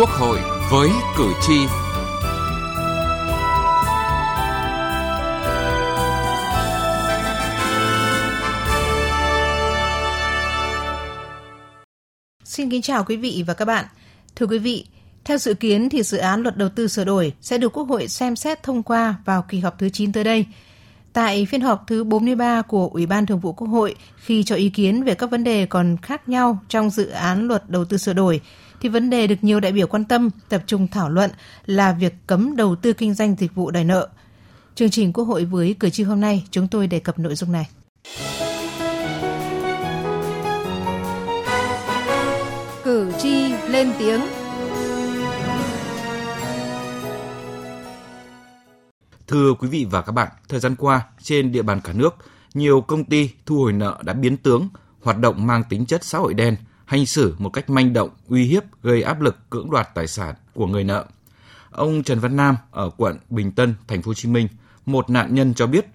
Quốc hội với cử tri. Xin kính chào quý vị và các bạn. Thưa quý vị, theo dự kiến thì dự án luật đầu tư sửa đổi sẽ được Quốc hội xem xét thông qua vào kỳ họp thứ 9 tới đây. Tại phiên họp thứ 43 của Ủy ban Thường vụ Quốc hội, khi cho ý kiến về các vấn đề còn khác nhau trong dự án luật đầu tư sửa đổi, thì vấn đề được nhiều đại biểu quan tâm, tập trung thảo luận là việc cấm đầu tư kinh doanh dịch vụ đòi nợ. Chương trình Quốc hội với cử tri hôm nay, chúng tôi đề cập nội dung này. Cử tri lên tiếng Thưa quý vị và các bạn, thời gian qua trên địa bàn cả nước, nhiều công ty thu hồi nợ đã biến tướng, hoạt động mang tính chất xã hội đen, hành xử một cách manh động, uy hiếp, gây áp lực cưỡng đoạt tài sản của người nợ. Ông Trần Văn Nam ở quận Bình Tân, thành phố Hồ Chí Minh, một nạn nhân cho biết,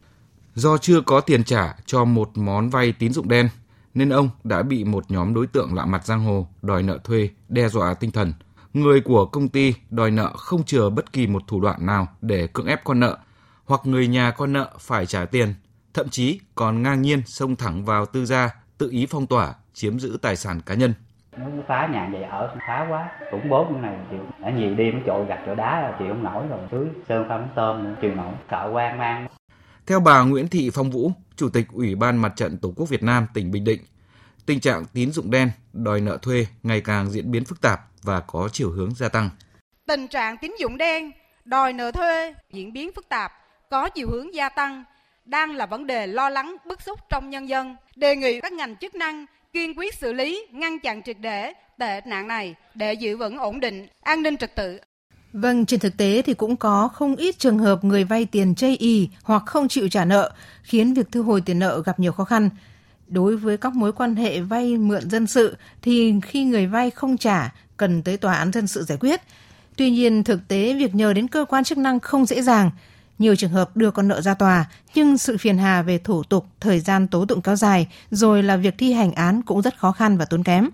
do chưa có tiền trả cho một món vay tín dụng đen nên ông đã bị một nhóm đối tượng lạ mặt giang hồ đòi nợ thuê, đe dọa tinh thần. Người của công ty đòi nợ không chờ bất kỳ một thủ đoạn nào để cưỡng ép con nợ hoặc người nhà con nợ phải trả tiền, thậm chí còn ngang nhiên xông thẳng vào tư gia, tự ý phong tỏa, chiếm giữ tài sản cá nhân. Nó phá nhà vậy ở phá quá, cũng bố con này chịu. Ở nhì đêm trội gạch chỗ đá là chịu không nổi rồi, tưới sơn pha tôm nữa, chịu nổi, sợ quan mang. Theo bà Nguyễn Thị Phong Vũ, Chủ tịch Ủy ban Mặt trận Tổ quốc Việt Nam tỉnh Bình Định, tình trạng tín dụng đen, đòi nợ thuê ngày càng diễn biến phức tạp và có chiều hướng gia tăng. Tình trạng tín dụng đen, đòi nợ thuê diễn biến phức tạp, có chiều hướng gia tăng đang là vấn đề lo lắng bức xúc trong nhân dân. Đề nghị các ngành chức năng kiên quyết xử lý, ngăn chặn triệt để tệ nạn này để giữ vững ổn định, an ninh trật tự. Vâng, trên thực tế thì cũng có không ít trường hợp người vay tiền chây ì hoặc không chịu trả nợ, khiến việc thu hồi tiền nợ gặp nhiều khó khăn. Đối với các mối quan hệ vay mượn dân sự thì khi người vay không trả, cần tới tòa án dân sự giải quyết. Tuy nhiên, thực tế việc nhờ đến cơ quan chức năng không dễ dàng. Nhiều trường hợp đưa con nợ ra tòa, nhưng sự phiền hà về thủ tục, thời gian tố tụng kéo dài, rồi là việc thi hành án cũng rất khó khăn và tốn kém.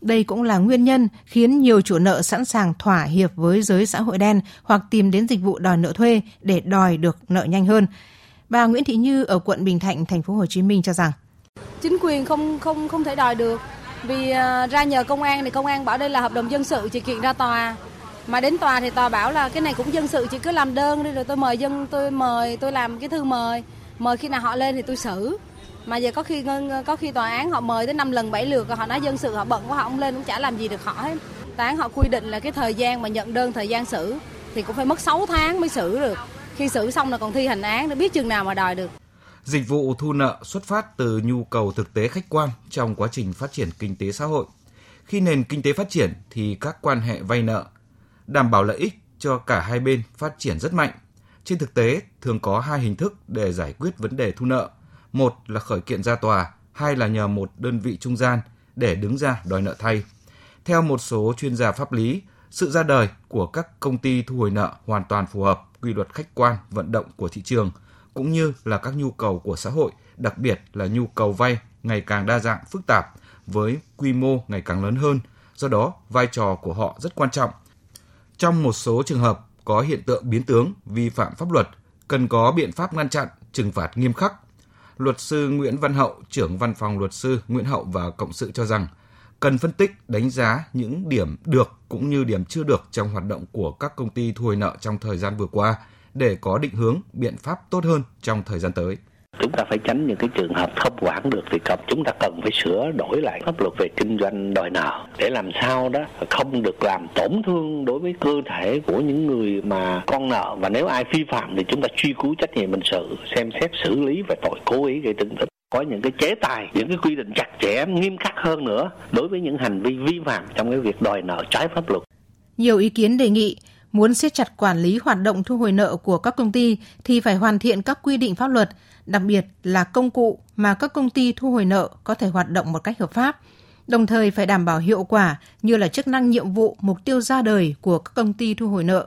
Đây cũng là nguyên nhân khiến nhiều chủ nợ sẵn sàng thỏa hiệp với giới xã hội đen hoặc tìm đến dịch vụ đòi nợ thuê để đòi được nợ nhanh hơn. Bà Nguyễn Thị Như ở quận Bình Thạnh, thành phố Hồ Chí Minh cho rằng chính quyền không không không thể đòi được vì à, ra nhờ công an thì công an bảo đây là hợp đồng dân sự chỉ kiện ra tòa mà đến tòa thì tòa bảo là cái này cũng dân sự, chị cứ làm đơn đi, rồi tôi mời dân, tôi mời, tôi làm cái thư mời. Mời khi nào họ lên thì tôi xử. Mà giờ có khi có khi tòa án họ mời tới 5 lần 7 lượt, họ nói dân sự, họ bận quá, họ không lên, cũng chả làm gì được họ hết. Tòa án họ quy định là cái thời gian mà nhận đơn, thời gian xử thì cũng phải mất 6 tháng mới xử được. Khi xử xong là còn thi hành án để biết chừng nào mà đòi được. Dịch vụ thu nợ xuất phát từ nhu cầu thực tế khách quan trong quá trình phát triển kinh tế xã hội. Khi nền kinh tế phát triển thì các quan hệ vay nợ đảm bảo lợi ích cho cả hai bên phát triển rất mạnh. Trên thực tế, thường có hai hình thức để giải quyết vấn đề thu nợ. Một là khởi kiện ra tòa, hai là nhờ một đơn vị trung gian để đứng ra đòi nợ thay. Theo một số chuyên gia pháp lý, sự ra đời của các công ty thu hồi nợ hoàn toàn phù hợp quy luật khách quan vận động của thị trường cũng như là các nhu cầu của xã hội, đặc biệt là nhu cầu vay ngày càng đa dạng phức tạp với quy mô ngày càng lớn hơn. Do đó, vai trò của họ rất quan trọng trong một số trường hợp có hiện tượng biến tướng, vi phạm pháp luật, cần có biện pháp ngăn chặn, trừng phạt nghiêm khắc. Luật sư Nguyễn Văn Hậu, trưởng văn phòng luật sư Nguyễn Hậu và Cộng sự cho rằng, cần phân tích, đánh giá những điểm được cũng như điểm chưa được trong hoạt động của các công ty thu hồi nợ trong thời gian vừa qua để có định hướng, biện pháp tốt hơn trong thời gian tới chúng ta phải tránh những cái trường hợp không quản được thì cầm chúng ta cần phải sửa đổi lại pháp luật về kinh doanh đòi nợ. Để làm sao đó không được làm tổn thương đối với cơ thể của những người mà con nợ. Và nếu ai vi phạm thì chúng ta truy cứu trách nhiệm hình sự, xem xét xử lý về tội cố ý gây thương tích. Có những cái chế tài, những cái quy định chặt chẽ, nghiêm khắc hơn nữa đối với những hành vi vi phạm trong cái việc đòi nợ trái pháp luật. Nhiều ý kiến đề nghị muốn siết chặt quản lý hoạt động thu hồi nợ của các công ty thì phải hoàn thiện các quy định pháp luật, đặc biệt là công cụ mà các công ty thu hồi nợ có thể hoạt động một cách hợp pháp. Đồng thời phải đảm bảo hiệu quả như là chức năng nhiệm vụ, mục tiêu ra đời của các công ty thu hồi nợ.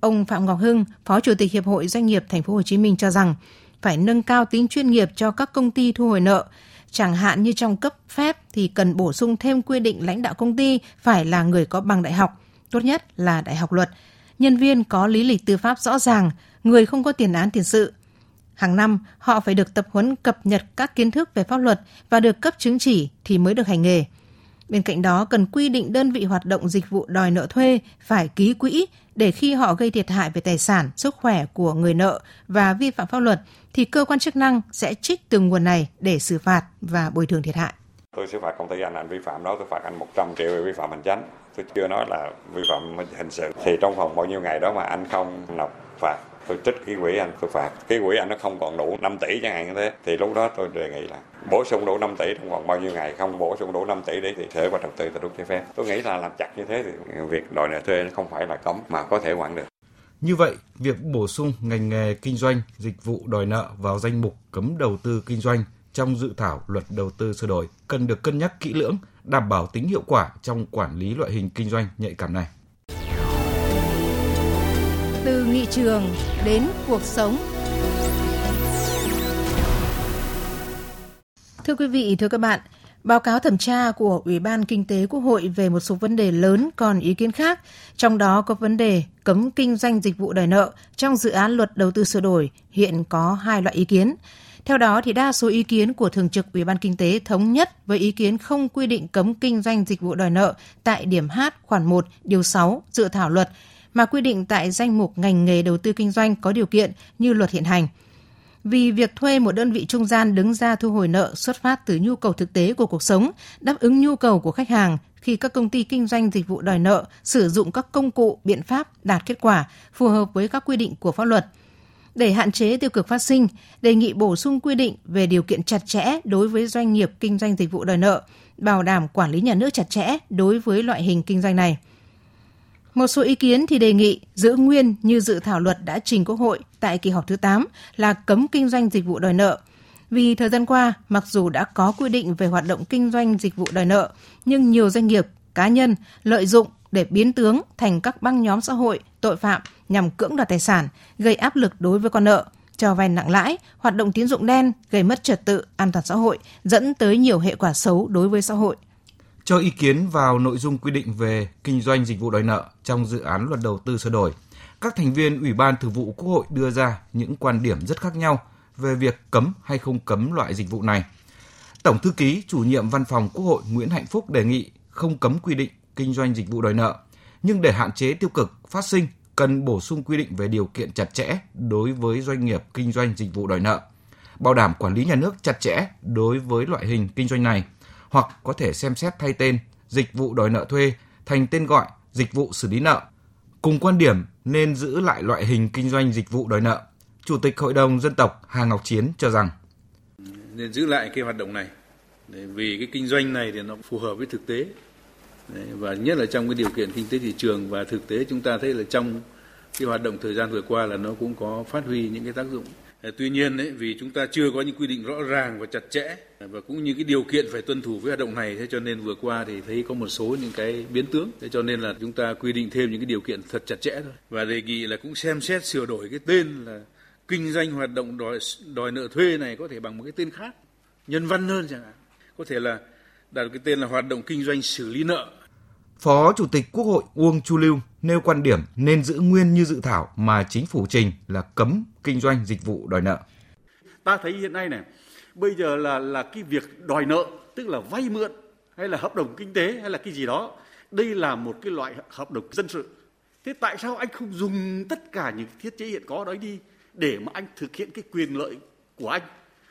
Ông Phạm Ngọc Hưng, Phó Chủ tịch Hiệp hội Doanh nghiệp Thành phố Hồ Chí Minh cho rằng phải nâng cao tính chuyên nghiệp cho các công ty thu hồi nợ, chẳng hạn như trong cấp phép thì cần bổ sung thêm quy định lãnh đạo công ty phải là người có bằng đại học tốt nhất là đại học luật, nhân viên có lý lịch tư pháp rõ ràng, người không có tiền án tiền sự. Hàng năm, họ phải được tập huấn cập nhật các kiến thức về pháp luật và được cấp chứng chỉ thì mới được hành nghề. Bên cạnh đó, cần quy định đơn vị hoạt động dịch vụ đòi nợ thuê phải ký quỹ để khi họ gây thiệt hại về tài sản, sức khỏe của người nợ và vi phạm pháp luật thì cơ quan chức năng sẽ trích từ nguồn này để xử phạt và bồi thường thiệt hại. Tôi xử phạt công ty anh, anh vi phạm đó, tôi phạt anh 100 triệu về vi phạm hành chính. Tôi chưa nói là vi phạm hình sự. Thì trong vòng bao nhiêu ngày đó mà anh không nộp phạt tôi trích cái quỹ anh tôi phạt. Cái quỹ anh nó không còn đủ 5 tỷ chẳng hạn như thế. Thì lúc đó tôi đề nghị là bổ sung đủ 5 tỷ trong vòng bao nhiêu ngày. Không bổ sung đủ 5 tỷ để thì sở và đầu tư ta đúng giấy phép. Tôi nghĩ là làm chặt như thế thì việc đòi nợ thuê nó không phải là cấm mà có thể quản được. Như vậy, việc bổ sung ngành nghề kinh doanh, dịch vụ đòi nợ vào danh mục cấm đầu tư kinh doanh trong dự thảo luật đầu tư sửa đổi cần được cân nhắc kỹ lưỡng, đảm bảo tính hiệu quả trong quản lý loại hình kinh doanh nhạy cảm này. Từ nghị trường đến cuộc sống. Thưa quý vị, thưa các bạn, báo cáo thẩm tra của Ủy ban Kinh tế Quốc hội về một số vấn đề lớn còn ý kiến khác, trong đó có vấn đề cấm kinh doanh dịch vụ đòi nợ trong dự án luật đầu tư sửa đổi, hiện có hai loại ý kiến. Theo đó thì đa số ý kiến của Thường trực Ủy ban Kinh tế thống nhất với ý kiến không quy định cấm kinh doanh dịch vụ đòi nợ tại điểm H khoản 1 điều 6 dự thảo luật mà quy định tại danh mục ngành nghề đầu tư kinh doanh có điều kiện như luật hiện hành. Vì việc thuê một đơn vị trung gian đứng ra thu hồi nợ xuất phát từ nhu cầu thực tế của cuộc sống, đáp ứng nhu cầu của khách hàng khi các công ty kinh doanh dịch vụ đòi nợ sử dụng các công cụ, biện pháp đạt kết quả phù hợp với các quy định của pháp luật. Để hạn chế tiêu cực phát sinh, đề nghị bổ sung quy định về điều kiện chặt chẽ đối với doanh nghiệp kinh doanh dịch vụ đòi nợ, bảo đảm quản lý nhà nước chặt chẽ đối với loại hình kinh doanh này – một số ý kiến thì đề nghị giữ nguyên như dự thảo luật đã trình Quốc hội tại kỳ họp thứ 8 là cấm kinh doanh dịch vụ đòi nợ. Vì thời gian qua, mặc dù đã có quy định về hoạt động kinh doanh dịch vụ đòi nợ, nhưng nhiều doanh nghiệp, cá nhân lợi dụng để biến tướng thành các băng nhóm xã hội, tội phạm nhằm cưỡng đoạt tài sản, gây áp lực đối với con nợ, cho vay nặng lãi, hoạt động tín dụng đen, gây mất trật tự, an toàn xã hội, dẫn tới nhiều hệ quả xấu đối với xã hội cho ý kiến vào nội dung quy định về kinh doanh dịch vụ đòi nợ trong dự án luật đầu tư sửa đổi. Các thành viên Ủy ban Thường vụ Quốc hội đưa ra những quan điểm rất khác nhau về việc cấm hay không cấm loại dịch vụ này. Tổng thư ký chủ nhiệm Văn phòng Quốc hội Nguyễn Hạnh Phúc đề nghị không cấm quy định kinh doanh dịch vụ đòi nợ, nhưng để hạn chế tiêu cực phát sinh cần bổ sung quy định về điều kiện chặt chẽ đối với doanh nghiệp kinh doanh dịch vụ đòi nợ, bảo đảm quản lý nhà nước chặt chẽ đối với loại hình kinh doanh này – hoặc có thể xem xét thay tên dịch vụ đòi nợ thuê thành tên gọi dịch vụ xử lý nợ. Cùng quan điểm nên giữ lại loại hình kinh doanh dịch vụ đòi nợ. Chủ tịch Hội đồng Dân tộc Hà Ngọc Chiến cho rằng nên giữ lại cái hoạt động này vì cái kinh doanh này thì nó phù hợp với thực tế và nhất là trong cái điều kiện kinh tế thị trường và thực tế chúng ta thấy là trong cái hoạt động thời gian vừa qua là nó cũng có phát huy những cái tác dụng. Tuy nhiên ấy, vì chúng ta chưa có những quy định rõ ràng và chặt chẽ và cũng như cái điều kiện phải tuân thủ với hoạt động này thế cho nên vừa qua thì thấy có một số những cái biến tướng. Thế cho nên là chúng ta quy định thêm những cái điều kiện thật chặt chẽ thôi. Và đề nghị là cũng xem xét sửa đổi cái tên là kinh doanh hoạt động đòi đòi nợ thuê này có thể bằng một cái tên khác nhân văn hơn chẳng hạn. Có thể là đặt cái tên là hoạt động kinh doanh xử lý nợ. Phó Chủ tịch Quốc hội Uông Chu Lưu nêu quan điểm nên giữ nguyên như dự thảo mà chính phủ trình là cấm kinh doanh dịch vụ đòi nợ. Ta thấy hiện nay này, bây giờ là là cái việc đòi nợ, tức là vay mượn hay là hợp đồng kinh tế hay là cái gì đó, đây là một cái loại hợp đồng dân sự. Thế tại sao anh không dùng tất cả những thiết chế hiện có đó đi để mà anh thực hiện cái quyền lợi của anh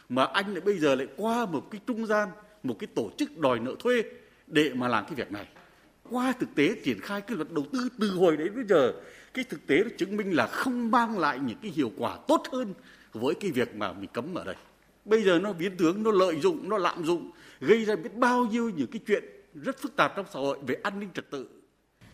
mà anh lại bây giờ lại qua một cái trung gian, một cái tổ chức đòi nợ thuê để mà làm cái việc này qua thực tế triển khai cái luật đầu tư từ hồi đến bây giờ cái thực tế nó chứng minh là không mang lại những cái hiệu quả tốt hơn với cái việc mà mình cấm ở đây. Bây giờ nó biến tướng nó lợi dụng nó lạm dụng gây ra biết bao nhiêu những cái chuyện rất phức tạp trong xã hội về an ninh trật tự.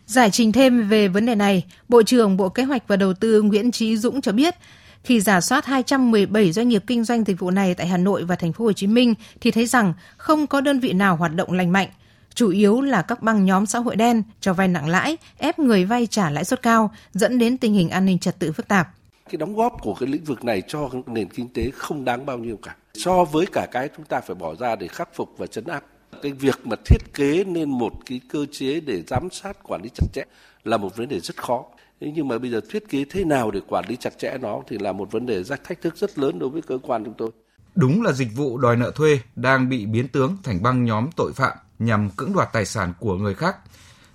Giải trình thêm về vấn đề này, Bộ trưởng Bộ Kế hoạch và Đầu tư Nguyễn Trí Dũng cho biết, khi giả soát 217 doanh nghiệp kinh doanh dịch vụ này tại Hà Nội và thành phố Hồ Chí Minh thì thấy rằng không có đơn vị nào hoạt động lành mạnh chủ yếu là các băng nhóm xã hội đen cho vay nặng lãi, ép người vay trả lãi suất cao, dẫn đến tình hình an ninh trật tự phức tạp. Cái đóng góp của cái lĩnh vực này cho nền kinh tế không đáng bao nhiêu cả. So với cả cái chúng ta phải bỏ ra để khắc phục và chấn áp Cái việc mà thiết kế nên một cái cơ chế để giám sát quản lý chặt chẽ là một vấn đề rất khó. Thế nhưng mà bây giờ thiết kế thế nào để quản lý chặt chẽ nó thì là một vấn đề rất thách thức rất lớn đối với cơ quan chúng tôi. Đúng là dịch vụ đòi nợ thuê đang bị biến tướng thành băng nhóm tội phạm nhằm cưỡng đoạt tài sản của người khác.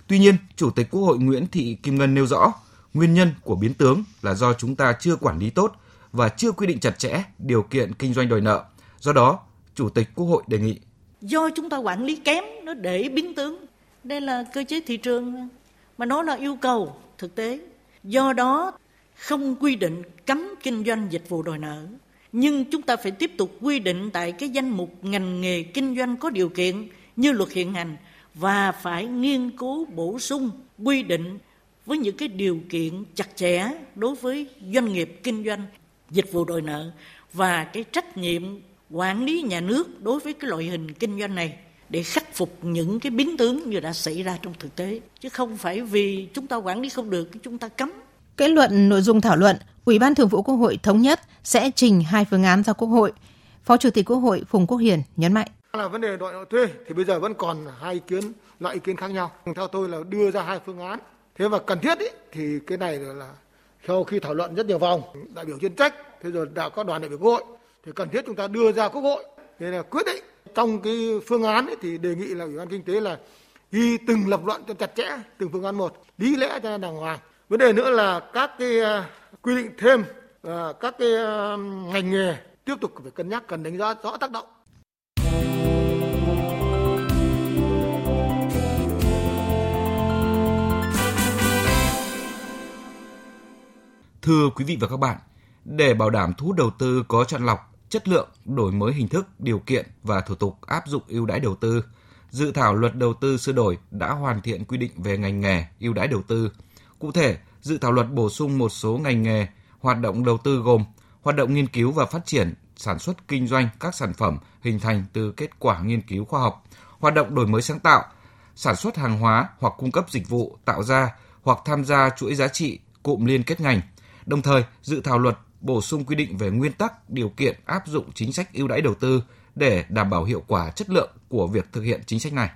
Tuy nhiên, Chủ tịch Quốc hội Nguyễn Thị Kim Ngân nêu rõ, nguyên nhân của biến tướng là do chúng ta chưa quản lý tốt và chưa quy định chặt chẽ điều kiện kinh doanh đòi nợ. Do đó, Chủ tịch Quốc hội đề nghị do chúng ta quản lý kém nó để biến tướng. Đây là cơ chế thị trường mà nó là yêu cầu thực tế. Do đó không quy định cấm kinh doanh dịch vụ đòi nợ nhưng chúng ta phải tiếp tục quy định tại cái danh mục ngành nghề kinh doanh có điều kiện như luật hiện hành và phải nghiên cứu bổ sung quy định với những cái điều kiện chặt chẽ đối với doanh nghiệp kinh doanh dịch vụ đòi nợ và cái trách nhiệm quản lý nhà nước đối với cái loại hình kinh doanh này để khắc phục những cái biến tướng như đã xảy ra trong thực tế chứ không phải vì chúng ta quản lý không được chúng ta cấm Kết luận nội dung thảo luận, Ủy ban Thường vụ Quốc hội thống nhất sẽ trình hai phương án ra Quốc hội. Phó Chủ tịch Quốc hội Phùng Quốc Hiền nhấn mạnh. Là vấn đề đòi nợ thuê thì bây giờ vẫn còn hai ý kiến, loại ý kiến khác nhau. Theo tôi là đưa ra hai phương án. Thế và cần thiết ý, thì cái này là sau khi thảo luận rất nhiều vòng, đại biểu chuyên trách, thế rồi đã có đoàn đại biểu Quốc hội thì cần thiết chúng ta đưa ra Quốc hội. Để là quyết định. Trong cái phương án ấy, thì đề nghị là ủy ban kinh tế là ghi từng lập luận cho chặt chẽ từng phương án một lý lẽ cho đàng hoàng. Vấn đề nữa là các cái à, quy định thêm à, các cái à, ngành nghề tiếp tục phải cân nhắc cần đánh giá rõ tác động. Thưa quý vị và các bạn, để bảo đảm thu hút đầu tư có chọn lọc, chất lượng, đổi mới hình thức, điều kiện và thủ tục áp dụng ưu đãi đầu tư, dự thảo luật đầu tư sửa đổi đã hoàn thiện quy định về ngành nghề ưu đãi đầu tư. Cụ thể, dự thảo luật bổ sung một số ngành nghề hoạt động đầu tư gồm hoạt động nghiên cứu và phát triển, sản xuất kinh doanh các sản phẩm hình thành từ kết quả nghiên cứu khoa học, hoạt động đổi mới sáng tạo, sản xuất hàng hóa hoặc cung cấp dịch vụ tạo ra hoặc tham gia chuỗi giá trị cụm liên kết ngành. Đồng thời, dự thảo luật bổ sung quy định về nguyên tắc, điều kiện áp dụng chính sách ưu đãi đầu tư để đảm bảo hiệu quả chất lượng của việc thực hiện chính sách này.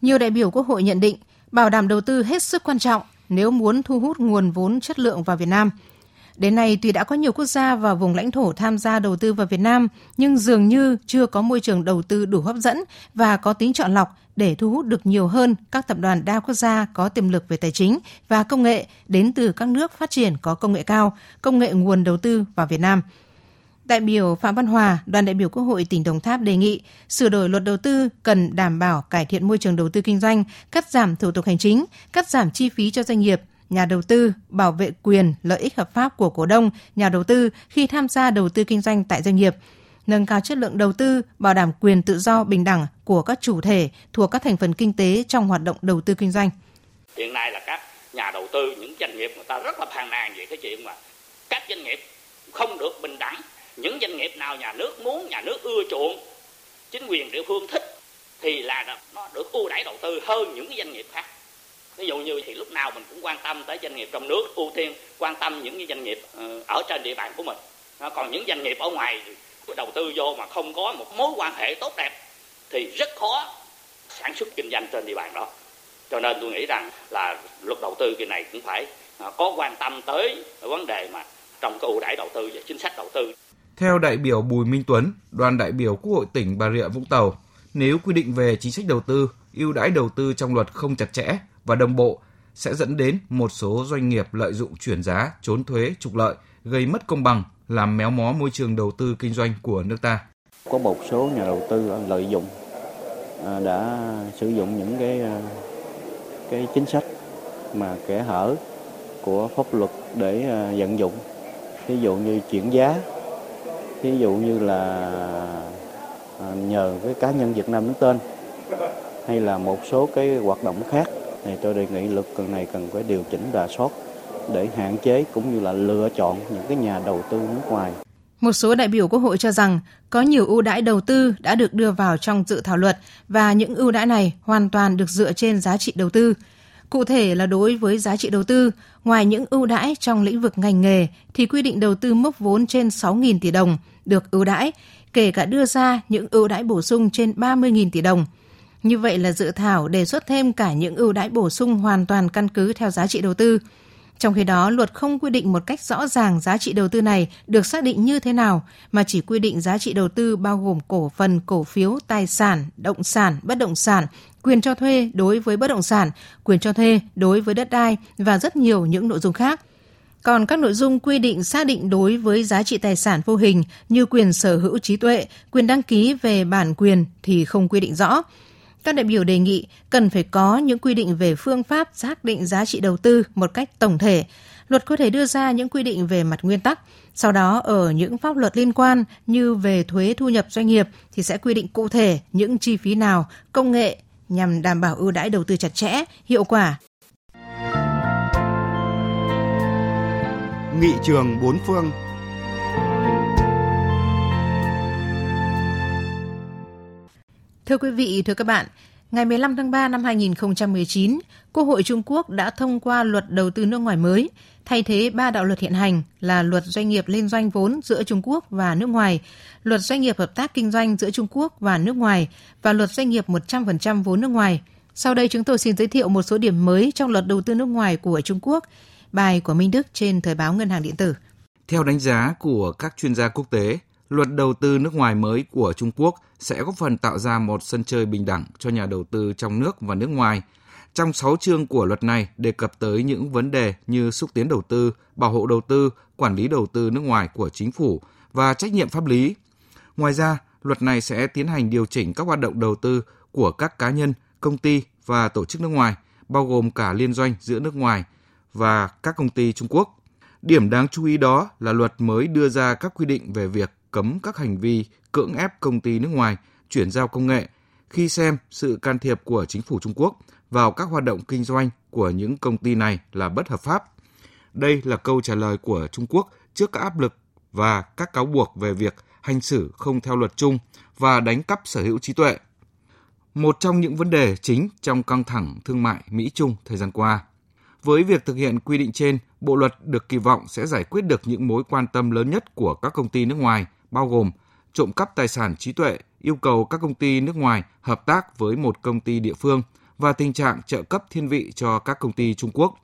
Nhiều đại biểu Quốc hội nhận định, bảo đảm đầu tư hết sức quan trọng nếu muốn thu hút nguồn vốn chất lượng vào Việt Nam. Đến nay, tuy đã có nhiều quốc gia và vùng lãnh thổ tham gia đầu tư vào Việt Nam, nhưng dường như chưa có môi trường đầu tư đủ hấp dẫn và có tính chọn lọc để thu hút được nhiều hơn các tập đoàn đa quốc gia có tiềm lực về tài chính và công nghệ đến từ các nước phát triển có công nghệ cao, công nghệ nguồn đầu tư vào Việt Nam. Đại biểu Phạm Văn Hòa, đoàn đại biểu Quốc hội tỉnh Đồng Tháp đề nghị sửa đổi luật đầu tư cần đảm bảo cải thiện môi trường đầu tư kinh doanh, cắt giảm thủ tục hành chính, cắt giảm chi phí cho doanh nghiệp, nhà đầu tư, bảo vệ quyền, lợi ích hợp pháp của cổ đông, nhà đầu tư khi tham gia đầu tư kinh doanh tại doanh nghiệp, nâng cao chất lượng đầu tư, bảo đảm quyền tự do bình đẳng của các chủ thể thuộc các thành phần kinh tế trong hoạt động đầu tư kinh doanh. Hiện nay là các nhà đầu tư, những doanh nghiệp người ta rất là phàn nàn về cái chuyện mà các doanh nghiệp không được bình đẳng. Những doanh nghiệp nào nhà nước muốn nhà nước ưa chuộng chính quyền địa phương thích thì là nó được ưu đãi đầu tư hơn những cái doanh nghiệp khác ví dụ như thì lúc nào mình cũng quan tâm tới doanh nghiệp trong nước ưu tiên quan tâm những cái doanh nghiệp ờ, ở trên địa bàn của mình. Còn những doanh nghiệp ở ngoài đầu tư vô mà không có một mối quan hệ tốt đẹp thì rất khó sản xuất kinh doanh trên địa bàn đó. Cho nên tôi nghĩ rằng là luật đầu tư kỳ này cũng phải ờ, có quan tâm tới vấn đề mà trong cái ưu đãi đầu tư và chính sách đầu tư. Theo đại biểu Bùi Minh Tuấn, đoàn đại biểu Quốc hội tỉnh Bà Rịa Vũng Tàu, nếu quy định về chính sách đầu tư, ưu đãi đầu tư trong luật không chặt chẽ và đồng bộ sẽ dẫn đến một số doanh nghiệp lợi dụng chuyển giá, trốn thuế, trục lợi, gây mất công bằng, làm méo mó môi trường đầu tư kinh doanh của nước ta. Có một số nhà đầu tư lợi dụng à, đã sử dụng những cái à, cái chính sách mà kẻ hở của pháp luật để à, vận dụng ví dụ như chuyển giá ví dụ như là nhờ cái cá nhân Việt Nam đứng tên hay là một số cái hoạt động khác thì tôi đề nghị luật cần này cần phải điều chỉnh đà soát để hạn chế cũng như là lựa chọn những cái nhà đầu tư nước ngoài. Một số đại biểu Quốc hội cho rằng có nhiều ưu đãi đầu tư đã được đưa vào trong dự thảo luật và những ưu đãi này hoàn toàn được dựa trên giá trị đầu tư. Cụ thể là đối với giá trị đầu tư, ngoài những ưu đãi trong lĩnh vực ngành nghề thì quy định đầu tư mốc vốn trên 6.000 tỷ đồng được ưu đãi, kể cả đưa ra những ưu đãi bổ sung trên 30.000 tỷ đồng. Như vậy là dự thảo đề xuất thêm cả những ưu đãi bổ sung hoàn toàn căn cứ theo giá trị đầu tư. Trong khi đó, luật không quy định một cách rõ ràng giá trị đầu tư này được xác định như thế nào, mà chỉ quy định giá trị đầu tư bao gồm cổ phần, cổ phiếu, tài sản, động sản, bất động sản, quyền cho thuê đối với bất động sản, quyền cho thuê đối với đất đai và rất nhiều những nội dung khác. Còn các nội dung quy định xác định đối với giá trị tài sản vô hình như quyền sở hữu trí tuệ, quyền đăng ký về bản quyền thì không quy định rõ. Các đại biểu đề nghị cần phải có những quy định về phương pháp xác định giá trị đầu tư một cách tổng thể. Luật có thể đưa ra những quy định về mặt nguyên tắc, sau đó ở những pháp luật liên quan như về thuế thu nhập doanh nghiệp thì sẽ quy định cụ thể những chi phí nào, công nghệ nhằm đảm bảo ưu đãi đầu tư chặt chẽ, hiệu quả. Nghị trường bốn phương Thưa quý vị, thưa các bạn, ngày 15 tháng 3 năm 2019, Quốc hội Trung Quốc đã thông qua luật đầu tư nước ngoài mới, thay thế ba đạo luật hiện hành là luật doanh nghiệp liên doanh vốn giữa Trung Quốc và nước ngoài, luật doanh nghiệp hợp tác kinh doanh giữa Trung Quốc và nước ngoài và luật doanh nghiệp 100% vốn nước ngoài. Sau đây chúng tôi xin giới thiệu một số điểm mới trong luật đầu tư nước ngoài của Trung Quốc. Bài của Minh Đức trên Thời báo Ngân hàng Điện tử. Theo đánh giá của các chuyên gia quốc tế, luật đầu tư nước ngoài mới của Trung Quốc sẽ góp phần tạo ra một sân chơi bình đẳng cho nhà đầu tư trong nước và nước ngoài. Trong 6 chương của luật này đề cập tới những vấn đề như xúc tiến đầu tư, bảo hộ đầu tư, quản lý đầu tư nước ngoài của chính phủ và trách nhiệm pháp lý. Ngoài ra, luật này sẽ tiến hành điều chỉnh các hoạt động đầu tư của các cá nhân, công ty và tổ chức nước ngoài, bao gồm cả liên doanh giữa nước ngoài và các công ty Trung Quốc. Điểm đáng chú ý đó là luật mới đưa ra các quy định về việc cấm các hành vi cưỡng ép công ty nước ngoài chuyển giao công nghệ khi xem sự can thiệp của chính phủ Trung Quốc vào các hoạt động kinh doanh của những công ty này là bất hợp pháp. Đây là câu trả lời của Trung Quốc trước các áp lực và các cáo buộc về việc hành xử không theo luật chung và đánh cắp sở hữu trí tuệ. Một trong những vấn đề chính trong căng thẳng thương mại Mỹ-Trung thời gian qua. Với việc thực hiện quy định trên, bộ luật được kỳ vọng sẽ giải quyết được những mối quan tâm lớn nhất của các công ty nước ngoài, bao gồm trộm cắp tài sản trí tuệ, yêu cầu các công ty nước ngoài hợp tác với một công ty địa phương và tình trạng trợ cấp thiên vị cho các công ty Trung Quốc.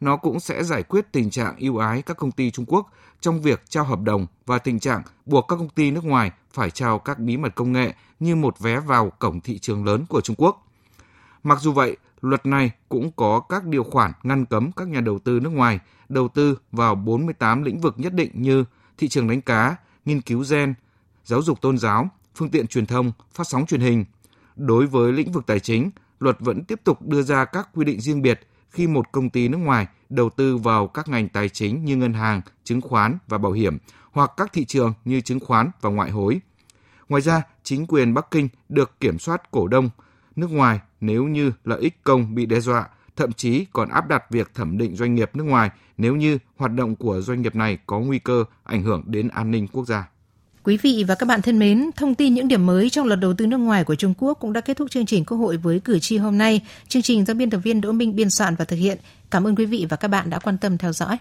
Nó cũng sẽ giải quyết tình trạng ưu ái các công ty Trung Quốc trong việc trao hợp đồng và tình trạng buộc các công ty nước ngoài phải trao các bí mật công nghệ như một vé vào cổng thị trường lớn của Trung Quốc. Mặc dù vậy, luật này cũng có các điều khoản ngăn cấm các nhà đầu tư nước ngoài đầu tư vào 48 lĩnh vực nhất định như thị trường đánh cá, nghiên cứu gen, giáo dục tôn giáo, phương tiện truyền thông, phát sóng truyền hình. Đối với lĩnh vực tài chính, luật vẫn tiếp tục đưa ra các quy định riêng biệt khi một công ty nước ngoài đầu tư vào các ngành tài chính như ngân hàng, chứng khoán và bảo hiểm hoặc các thị trường như chứng khoán và ngoại hối. Ngoài ra, chính quyền Bắc Kinh được kiểm soát cổ đông nước ngoài nếu như lợi ích công bị đe dọa, thậm chí còn áp đặt việc thẩm định doanh nghiệp nước ngoài nếu như hoạt động của doanh nghiệp này có nguy cơ ảnh hưởng đến an ninh quốc gia. Quý vị và các bạn thân mến, thông tin những điểm mới trong luật đầu tư nước ngoài của Trung Quốc cũng đã kết thúc chương trình Quốc hội với cử tri hôm nay. Chương trình do biên tập viên Đỗ Minh biên soạn và thực hiện. Cảm ơn quý vị và các bạn đã quan tâm theo dõi.